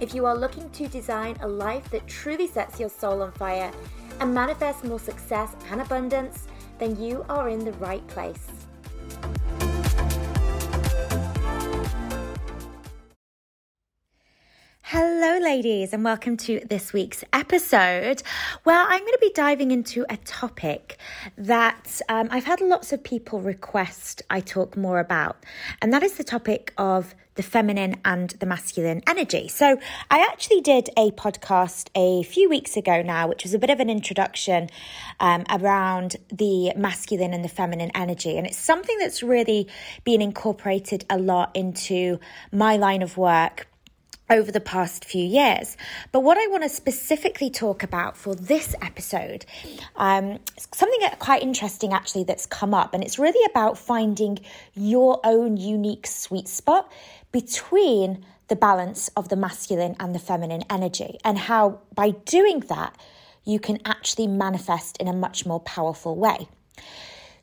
If you are looking to design a life that truly sets your soul on fire and manifest more success and abundance, then you are in the right place. Hello, ladies, and welcome to this week's episode. Well, I'm going to be diving into a topic that um, I've had lots of people request I talk more about, and that is the topic of the feminine and the masculine energy. So, I actually did a podcast a few weeks ago now, which was a bit of an introduction um, around the masculine and the feminine energy. And it's something that's really been incorporated a lot into my line of work over the past few years. But what I want to specifically talk about for this episode, um, something quite interesting actually that's come up, and it's really about finding your own unique sweet spot between the balance of the masculine and the feminine energy, and how by doing that, you can actually manifest in a much more powerful way.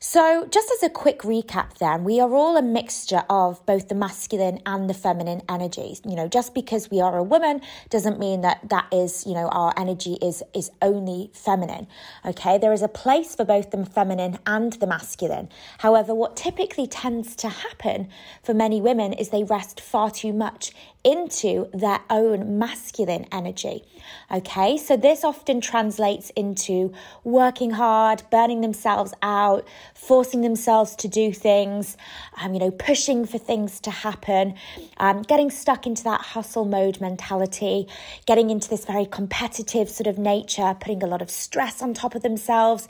So, just as a quick recap, then, we are all a mixture of both the masculine and the feminine energies. You know, just because we are a woman doesn't mean that that is, you know, our energy is is only feminine. Okay, there is a place for both the feminine and the masculine. However, what typically tends to happen for many women is they rest far too much into their own masculine energy. Okay, so this often translates into working hard, burning themselves out, forcing themselves to do things, um, you know, pushing for things to happen, um, getting stuck into that hustle mode mentality, getting into this very competitive sort of nature, putting a lot of stress on top of themselves,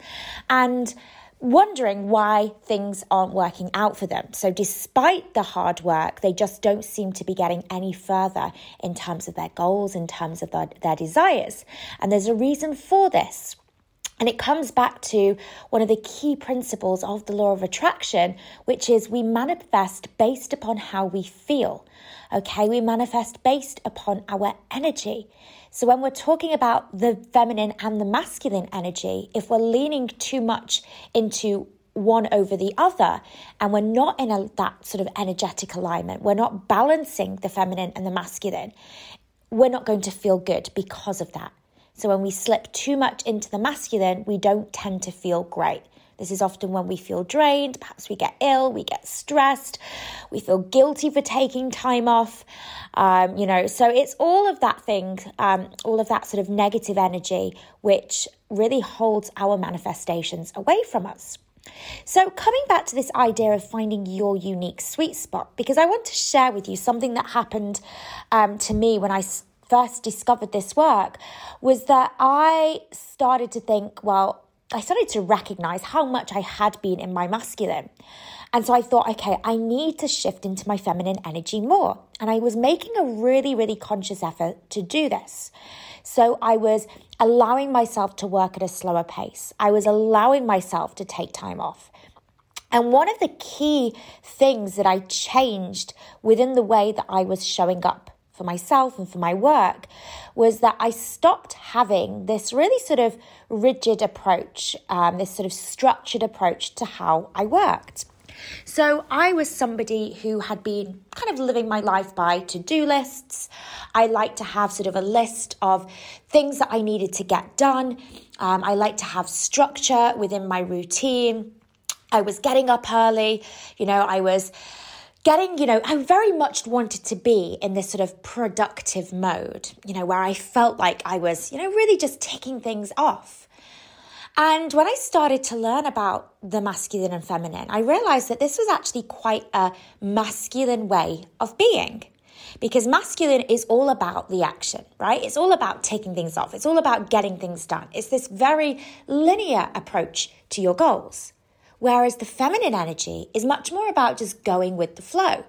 and wondering why things aren't working out for them. So, despite the hard work, they just don't seem to be getting any further in terms of their goals, in terms of their, their desires. And there's a reason for this. And it comes back to one of the key principles of the law of attraction, which is we manifest based upon how we feel. Okay, we manifest based upon our energy. So, when we're talking about the feminine and the masculine energy, if we're leaning too much into one over the other and we're not in a, that sort of energetic alignment, we're not balancing the feminine and the masculine, we're not going to feel good because of that. So, when we slip too much into the masculine, we don't tend to feel great. This is often when we feel drained, perhaps we get ill, we get stressed, we feel guilty for taking time off. Um, you know, so it's all of that thing, um, all of that sort of negative energy, which really holds our manifestations away from us. So, coming back to this idea of finding your unique sweet spot, because I want to share with you something that happened um, to me when I first discovered this work, was that I started to think, well, I started to recognize how much I had been in my masculine. And so I thought, okay, I need to shift into my feminine energy more. And I was making a really, really conscious effort to do this. So I was allowing myself to work at a slower pace. I was allowing myself to take time off. And one of the key things that I changed within the way that I was showing up for myself and for my work was that I stopped having this really sort of rigid approach, um, this sort of structured approach to how I worked. So I was somebody who had been kind of living my life by to do lists. I like to have sort of a list of things that I needed to get done. Um, I like to have structure within my routine. I was getting up early, you know, I was getting, you know, I very much wanted to be in this sort of productive mode, you know, where I felt like I was, you know, really just ticking things off. And when I started to learn about the masculine and feminine, I realized that this was actually quite a masculine way of being. Because masculine is all about the action, right? It's all about taking things off. It's all about getting things done. It's this very linear approach to your goals. Whereas the feminine energy is much more about just going with the flow.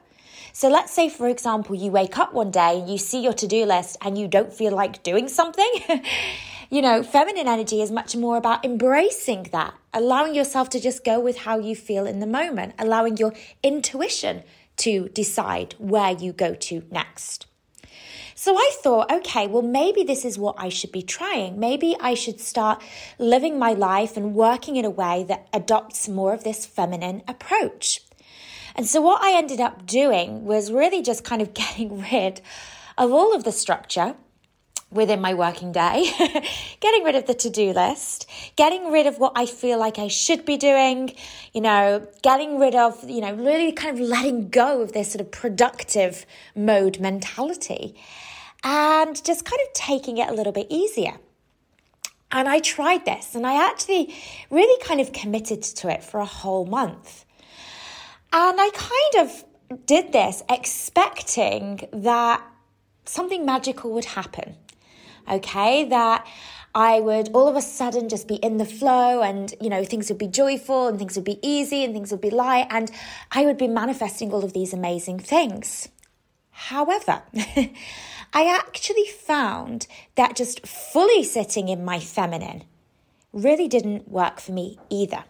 So let's say, for example, you wake up one day and you see your to do list and you don't feel like doing something. you know, feminine energy is much more about embracing that, allowing yourself to just go with how you feel in the moment, allowing your intuition to decide where you go to next. So I thought, okay, well, maybe this is what I should be trying. Maybe I should start living my life and working in a way that adopts more of this feminine approach. And so what I ended up doing was really just kind of getting rid of all of the structure within my working day, getting rid of the to do list, getting rid of what I feel like I should be doing, you know, getting rid of, you know, really kind of letting go of this sort of productive mode mentality and just kind of taking it a little bit easier. And I tried this and I actually really kind of committed to it for a whole month. And I kind of did this expecting that something magical would happen. Okay, that I would all of a sudden just be in the flow and, you know, things would be joyful and things would be easy and things would be light and I would be manifesting all of these amazing things. However, I actually found that just fully sitting in my feminine really didn't work for me either.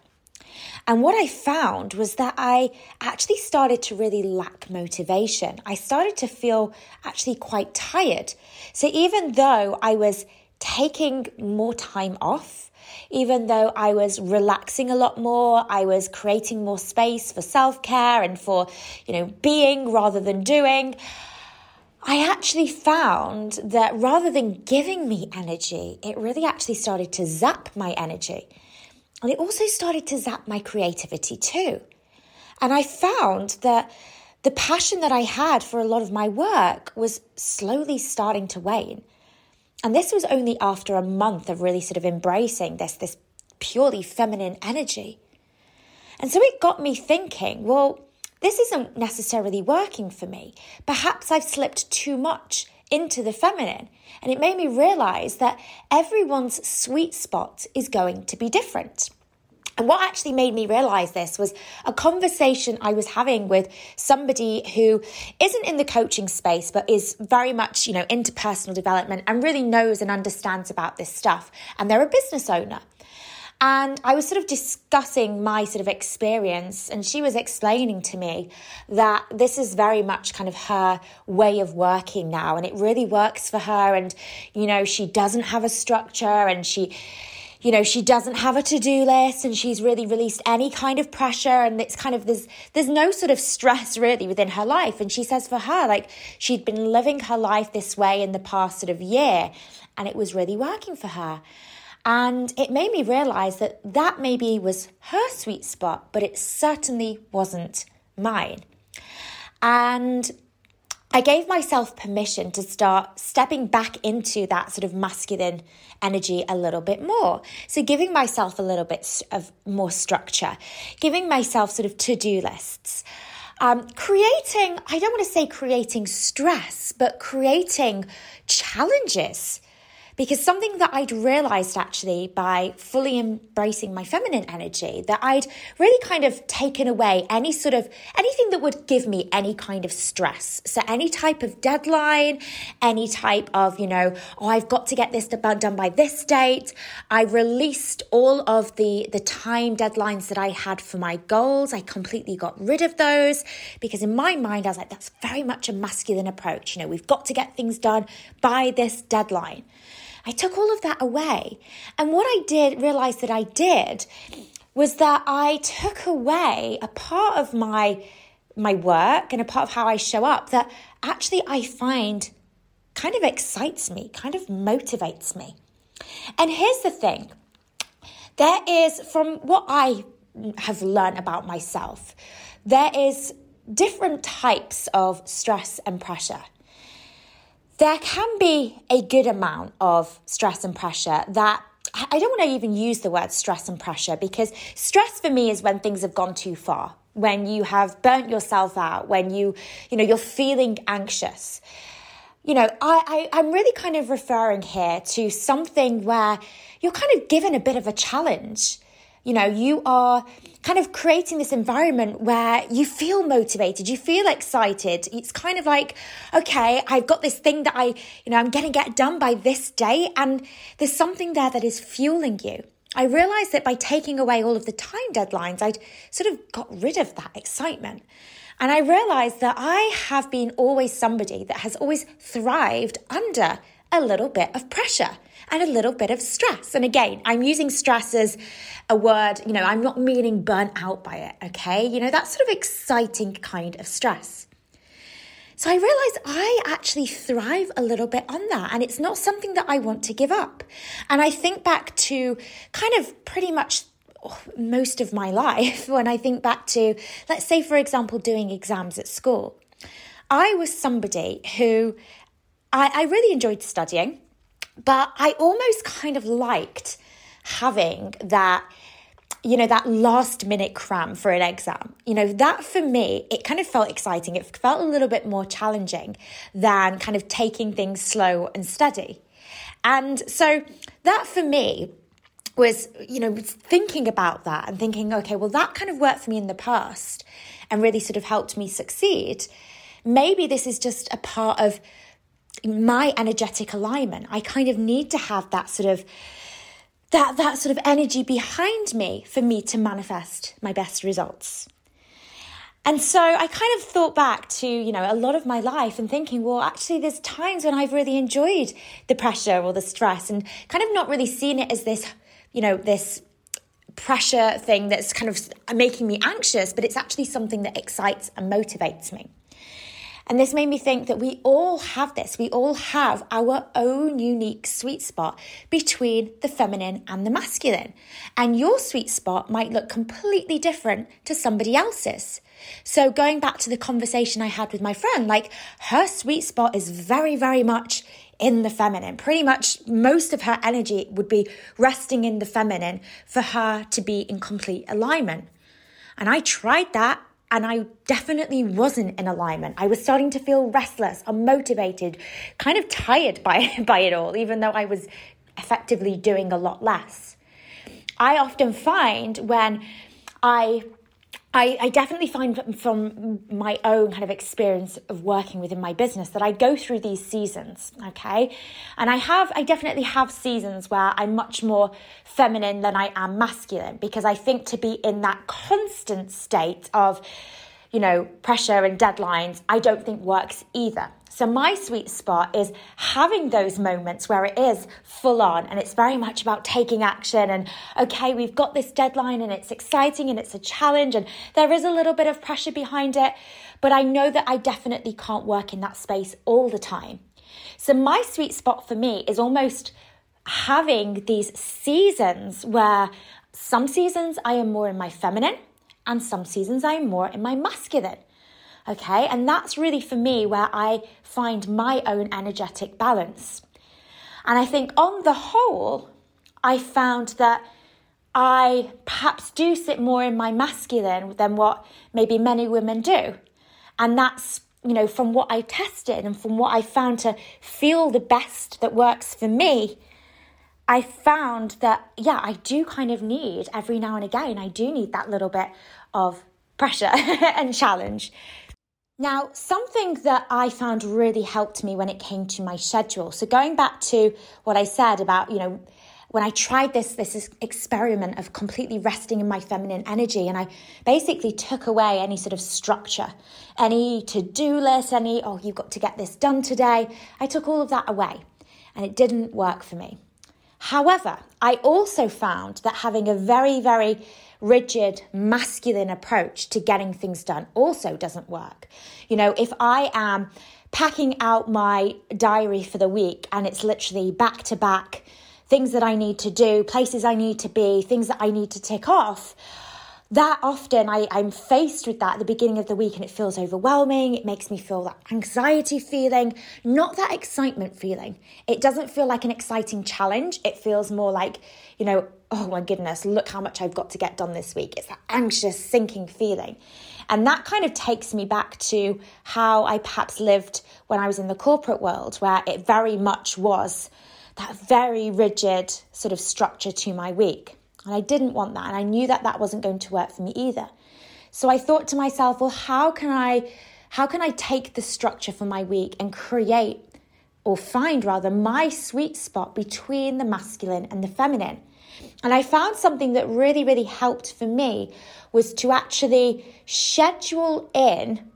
And what I found was that I actually started to really lack motivation. I started to feel actually quite tired. So even though I was taking more time off, even though I was relaxing a lot more, I was creating more space for self care and for, you know, being rather than doing. I actually found that rather than giving me energy, it really actually started to zap my energy. And it also started to zap my creativity too. And I found that the passion that I had for a lot of my work was slowly starting to wane. And this was only after a month of really sort of embracing this, this purely feminine energy. And so it got me thinking, well, this isn't necessarily working for me. Perhaps I've slipped too much into the feminine. And it made me realize that everyone's sweet spot is going to be different. And what actually made me realize this was a conversation I was having with somebody who isn't in the coaching space, but is very much, you know, into personal development and really knows and understands about this stuff. And they're a business owner. And I was sort of discussing my sort of experience, and she was explaining to me that this is very much kind of her way of working now, and it really works for her. And, you know, she doesn't have a structure, and she, you know she doesn't have a to-do list and she's really released any kind of pressure. And it's kind of there's there's no sort of stress really within her life. And she says for her like she'd been living her life this way in the past sort of year and it was really working for her and it made me realize that that maybe was her sweet spot, but it certainly wasn't mine. And I gave myself permission to start stepping back into that sort of masculine energy a little bit more. So, giving myself a little bit of more structure, giving myself sort of to do lists. Um, creating, I don't want to say creating stress, but creating challenges because something that I'd realized actually by fully embracing my feminine energy, that I'd really kind of taken away any sort of anything that would give me any kind of stress. So, any type of deadline, any type of, you know, oh, I've got to get this done by this date. I released all of the, the time deadlines that I had for my goals. I completely got rid of those because in my mind, I was like, that's very much a masculine approach. You know, we've got to get things done by this deadline. I took all of that away. And what I did, realize that I did, was that I took away a part of my my work and a part of how I show up that actually I find kind of excites me, kind of motivates me. And here's the thing. There is from what I have learned about myself, there is different types of stress and pressure there can be a good amount of stress and pressure that I don't want to even use the word stress and pressure because stress for me is when things have gone too far, when you have burnt yourself out, when you, you know, you're feeling anxious. You know, I, I, I'm really kind of referring here to something where you're kind of given a bit of a challenge you know, you are kind of creating this environment where you feel motivated, you feel excited. It's kind of like, okay, I've got this thing that I, you know, I'm going to get done by this day. And there's something there that is fueling you. I realized that by taking away all of the time deadlines, I'd sort of got rid of that excitement. And I realized that I have been always somebody that has always thrived under a little bit of pressure and a little bit of stress. And again, I'm using stress as a word, you know, I'm not meaning burnt out by it, okay? You know, that sort of exciting kind of stress. So I realized I actually thrive a little bit on that, and it's not something that I want to give up. And I think back to kind of pretty much most of my life when I think back to, let's say, for example, doing exams at school. I was somebody who I, I really enjoyed studying. But I almost kind of liked having that you know, that last minute cram for an exam. You know, that for me, it kind of felt exciting. It felt a little bit more challenging than kind of taking things slow and steady. And so that for me was, you know, thinking about that and thinking, okay, well, that kind of worked for me in the past and really sort of helped me succeed. Maybe this is just a part of my energetic alignment. I kind of need to have that sort of that that sort of energy behind me for me to manifest my best results. And so I kind of thought back to, you know, a lot of my life and thinking, well, actually, there's times when I've really enjoyed the pressure or the stress and kind of not really seen it as this, you know, this pressure thing that's kind of making me anxious, but it's actually something that excites and motivates me. And this made me think that we all have this. We all have our own unique sweet spot between the feminine and the masculine. And your sweet spot might look completely different to somebody else's. So, going back to the conversation I had with my friend, like her sweet spot is very, very much in the feminine. Pretty much most of her energy would be resting in the feminine for her to be in complete alignment. And I tried that and I definitely wasn't in alignment. I was starting to feel restless, unmotivated, kind of tired by, by it all, even though I was effectively doing a lot less. I often find when I I, I, definitely find from my own kind of experience of working within my business that I go through these seasons, okay? And I have, I definitely have seasons where I'm much more feminine than I am masculine because I think to be in that constant state of, you know, pressure and deadlines, I don't think works either. So, my sweet spot is having those moments where it is full on and it's very much about taking action. And okay, we've got this deadline and it's exciting and it's a challenge and there is a little bit of pressure behind it. But I know that I definitely can't work in that space all the time. So, my sweet spot for me is almost having these seasons where some seasons I am more in my feminine and some seasons I am more in my masculine. Okay, and that's really for me where I find my own energetic balance. And I think on the whole, I found that I perhaps do sit more in my masculine than what maybe many women do. And that's, you know, from what I tested and from what I found to feel the best that works for me, I found that, yeah, I do kind of need every now and again, I do need that little bit of pressure and challenge now, something that I found really helped me when it came to my schedule. So going back to what I said about, you know, when I tried this this experiment of completely resting in my feminine energy and I basically took away any sort of structure, any to-do list, any oh you've got to get this done today. I took all of that away and it didn't work for me. However, I also found that having a very very rigid masculine approach to getting things done also doesn't work. You know, if I am packing out my diary for the week and it's literally back to back things that I need to do, places I need to be, things that I need to tick off, that often I, I'm faced with that at the beginning of the week and it feels overwhelming. It makes me feel that anxiety feeling, not that excitement feeling. It doesn't feel like an exciting challenge. It feels more like, you know, oh my goodness, look how much I've got to get done this week. It's that anxious, sinking feeling. And that kind of takes me back to how I perhaps lived when I was in the corporate world, where it very much was that very rigid sort of structure to my week. And I didn't want that. And I knew that that wasn't going to work for me either. So I thought to myself, well, how can I how can I take the structure for my week and create or find rather my sweet spot between the masculine and the feminine? And I found something that really, really helped for me was to actually schedule in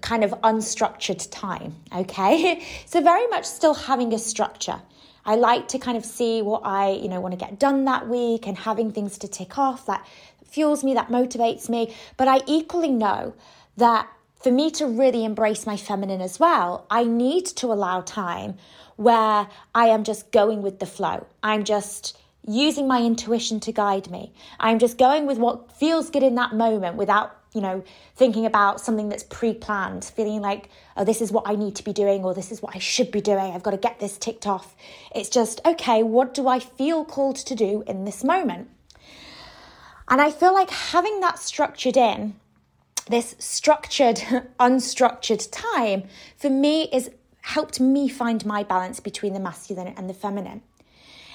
kind of unstructured time. Okay. So, very much still having a structure. I like to kind of see what I, you know, want to get done that week and having things to tick off that fuels me, that motivates me. But I equally know that for me to really embrace my feminine as well, I need to allow time where I am just going with the flow. I'm just using my intuition to guide me. I'm just going with what feels good in that moment without, you know, thinking about something that's pre planned, feeling like, oh, this is what I need to be doing or this is what I should be doing. I've got to get this ticked off. It's just, okay, what do I feel called to do in this moment? And I feel like having that structured in this structured, unstructured time for me is helped me find my balance between the masculine and the feminine.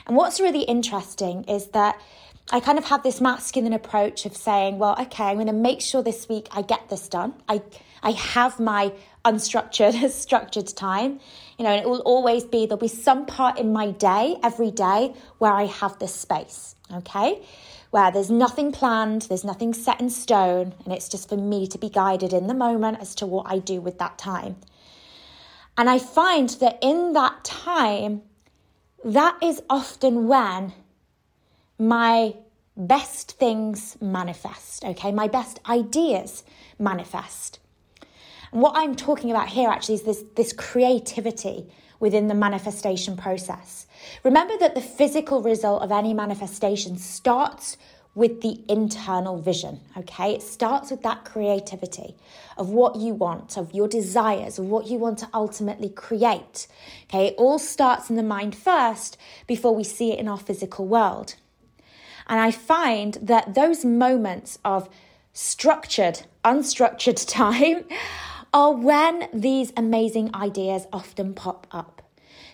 And what's really interesting is that I kind of have this masculine approach of saying, well, okay, I'm going to make sure this week I get this done. I I have my unstructured, structured time, you know, and it will always be there'll be some part in my day every day where I have this space, okay? where there's nothing planned, there's nothing set in stone, and it's just for me to be guided in the moment as to what I do with that time. And I find that in that time, that is often when my best things manifest, okay? My best ideas manifest. And what I'm talking about here actually is this, this creativity within the manifestation process. Remember that the physical result of any manifestation starts with the internal vision, okay? It starts with that creativity of what you want, of your desires, of what you want to ultimately create, okay? It all starts in the mind first before we see it in our physical world. And I find that those moments of structured, unstructured time are when these amazing ideas often pop up.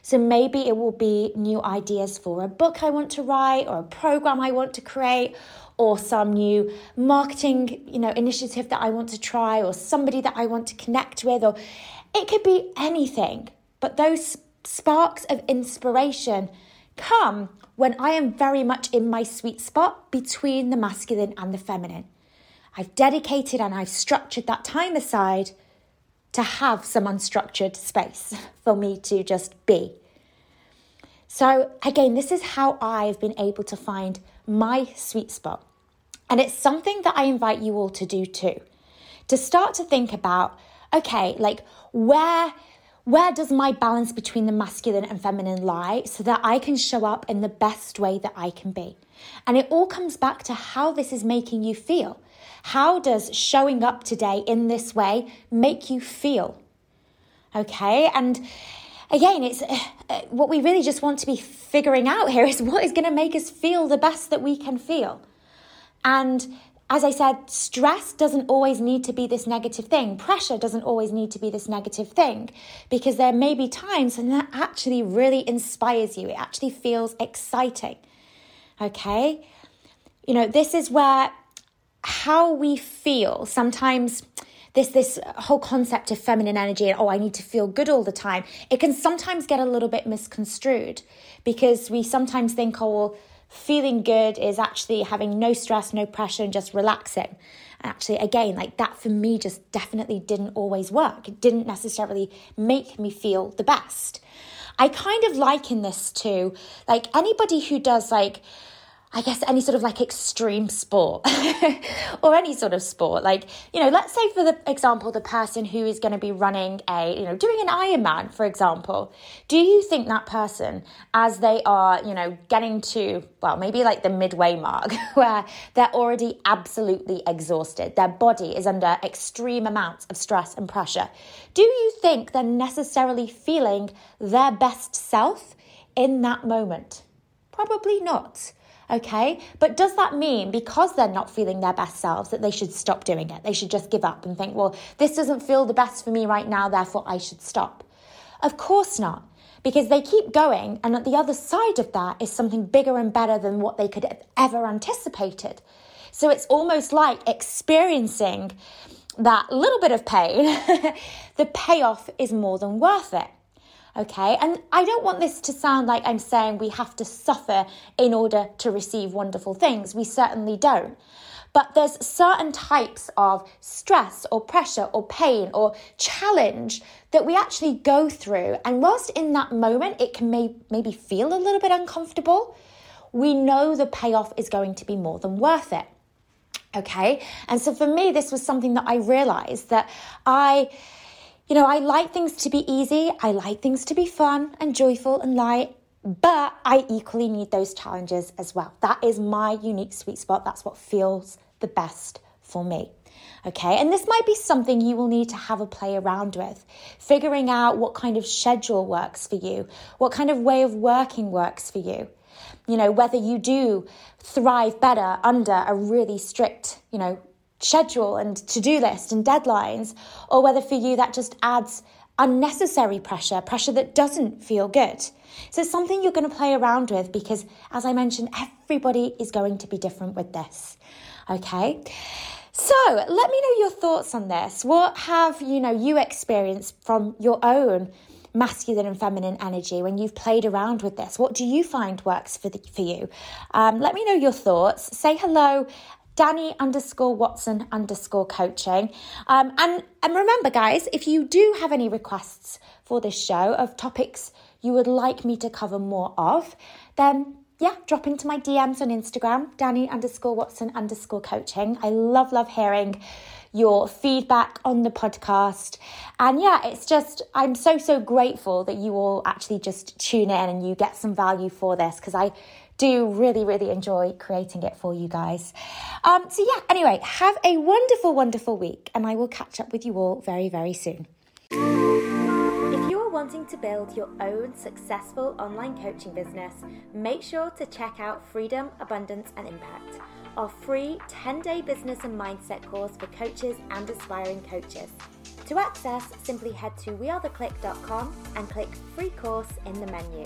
So maybe it will be new ideas for a book I want to write or a program I want to create or some new marketing, you know, initiative that I want to try or somebody that I want to connect with or it could be anything. But those sparks of inspiration come when I am very much in my sweet spot between the masculine and the feminine. I've dedicated and I've structured that time aside to have some unstructured space for me to just be. So, again, this is how I've been able to find my sweet spot. And it's something that I invite you all to do too. To start to think about, okay, like where where does my balance between the masculine and feminine lie so that I can show up in the best way that I can be? And it all comes back to how this is making you feel. How does showing up today in this way make you feel? Okay, and again, it's uh, what we really just want to be figuring out here is what is going to make us feel the best that we can feel. And as I said, stress doesn't always need to be this negative thing. Pressure doesn't always need to be this negative thing because there may be times when that actually really inspires you. It actually feels exciting. Okay? You know, this is where how we feel. Sometimes this this whole concept of feminine energy and oh I need to feel good all the time. It can sometimes get a little bit misconstrued because we sometimes think oh well feeling good is actually having no stress no pressure and just relaxing. Actually again like that for me just definitely didn't always work. It didn't necessarily make me feel the best. I kind of liken this to like anybody who does like I guess any sort of like extreme sport or any sort of sport. Like, you know, let's say for the example, the person who is going to be running a, you know, doing an Ironman, for example. Do you think that person, as they are, you know, getting to, well, maybe like the midway mark where they're already absolutely exhausted, their body is under extreme amounts of stress and pressure, do you think they're necessarily feeling their best self in that moment? Probably not. Okay. But does that mean because they're not feeling their best selves that they should stop doing it? They should just give up and think, well, this doesn't feel the best for me right now, therefore I should stop. Of course not. because they keep going, and at the other side of that is something bigger and better than what they could have ever anticipated. So it's almost like experiencing that little bit of pain, the payoff is more than worth it. Okay, and I don't want this to sound like I'm saying we have to suffer in order to receive wonderful things. We certainly don't. But there's certain types of stress or pressure or pain or challenge that we actually go through. And whilst in that moment it can may, maybe feel a little bit uncomfortable, we know the payoff is going to be more than worth it. Okay. And so for me, this was something that I realized that I, you know, I like things to be easy. I like things to be fun and joyful and light, but I equally need those challenges as well. That is my unique sweet spot. That's what feels the best for me. Okay, and this might be something you will need to have a play around with, figuring out what kind of schedule works for you, what kind of way of working works for you you know, whether you do thrive better under a really strict, you know, schedule and to do list and deadlines, or whether for you that just adds unnecessary pressure, pressure that doesn't feel good. So it's something you're going to play around with because, as I mentioned, everybody is going to be different with this. Okay. So let me know your thoughts on this. What have you know you experienced from your own masculine and feminine energy when you've played around with this? What do you find works for, the, for you? Um, let me know your thoughts. Say hello. Dani underscore Watson underscore coaching. Um, and, and remember, guys, if you do have any requests for this show of topics you would like me to cover more of, then yeah, drop into my DMs on Instagram, Dani underscore Watson underscore coaching. I love, love hearing your feedback on the podcast. And yeah, it's just, I'm so, so grateful that you all actually just tune in and you get some value for this because I do really, really enjoy creating it for you guys. Um, so yeah, anyway, have a wonderful, wonderful week and I will catch up with you all very, very soon. If you're wanting to build your own successful online coaching business, make sure to check out Freedom, Abundance and Impact our free 10 day business and mindset course for coaches and aspiring coaches. To access, simply head to wearetheclique.com and click free course in the menu.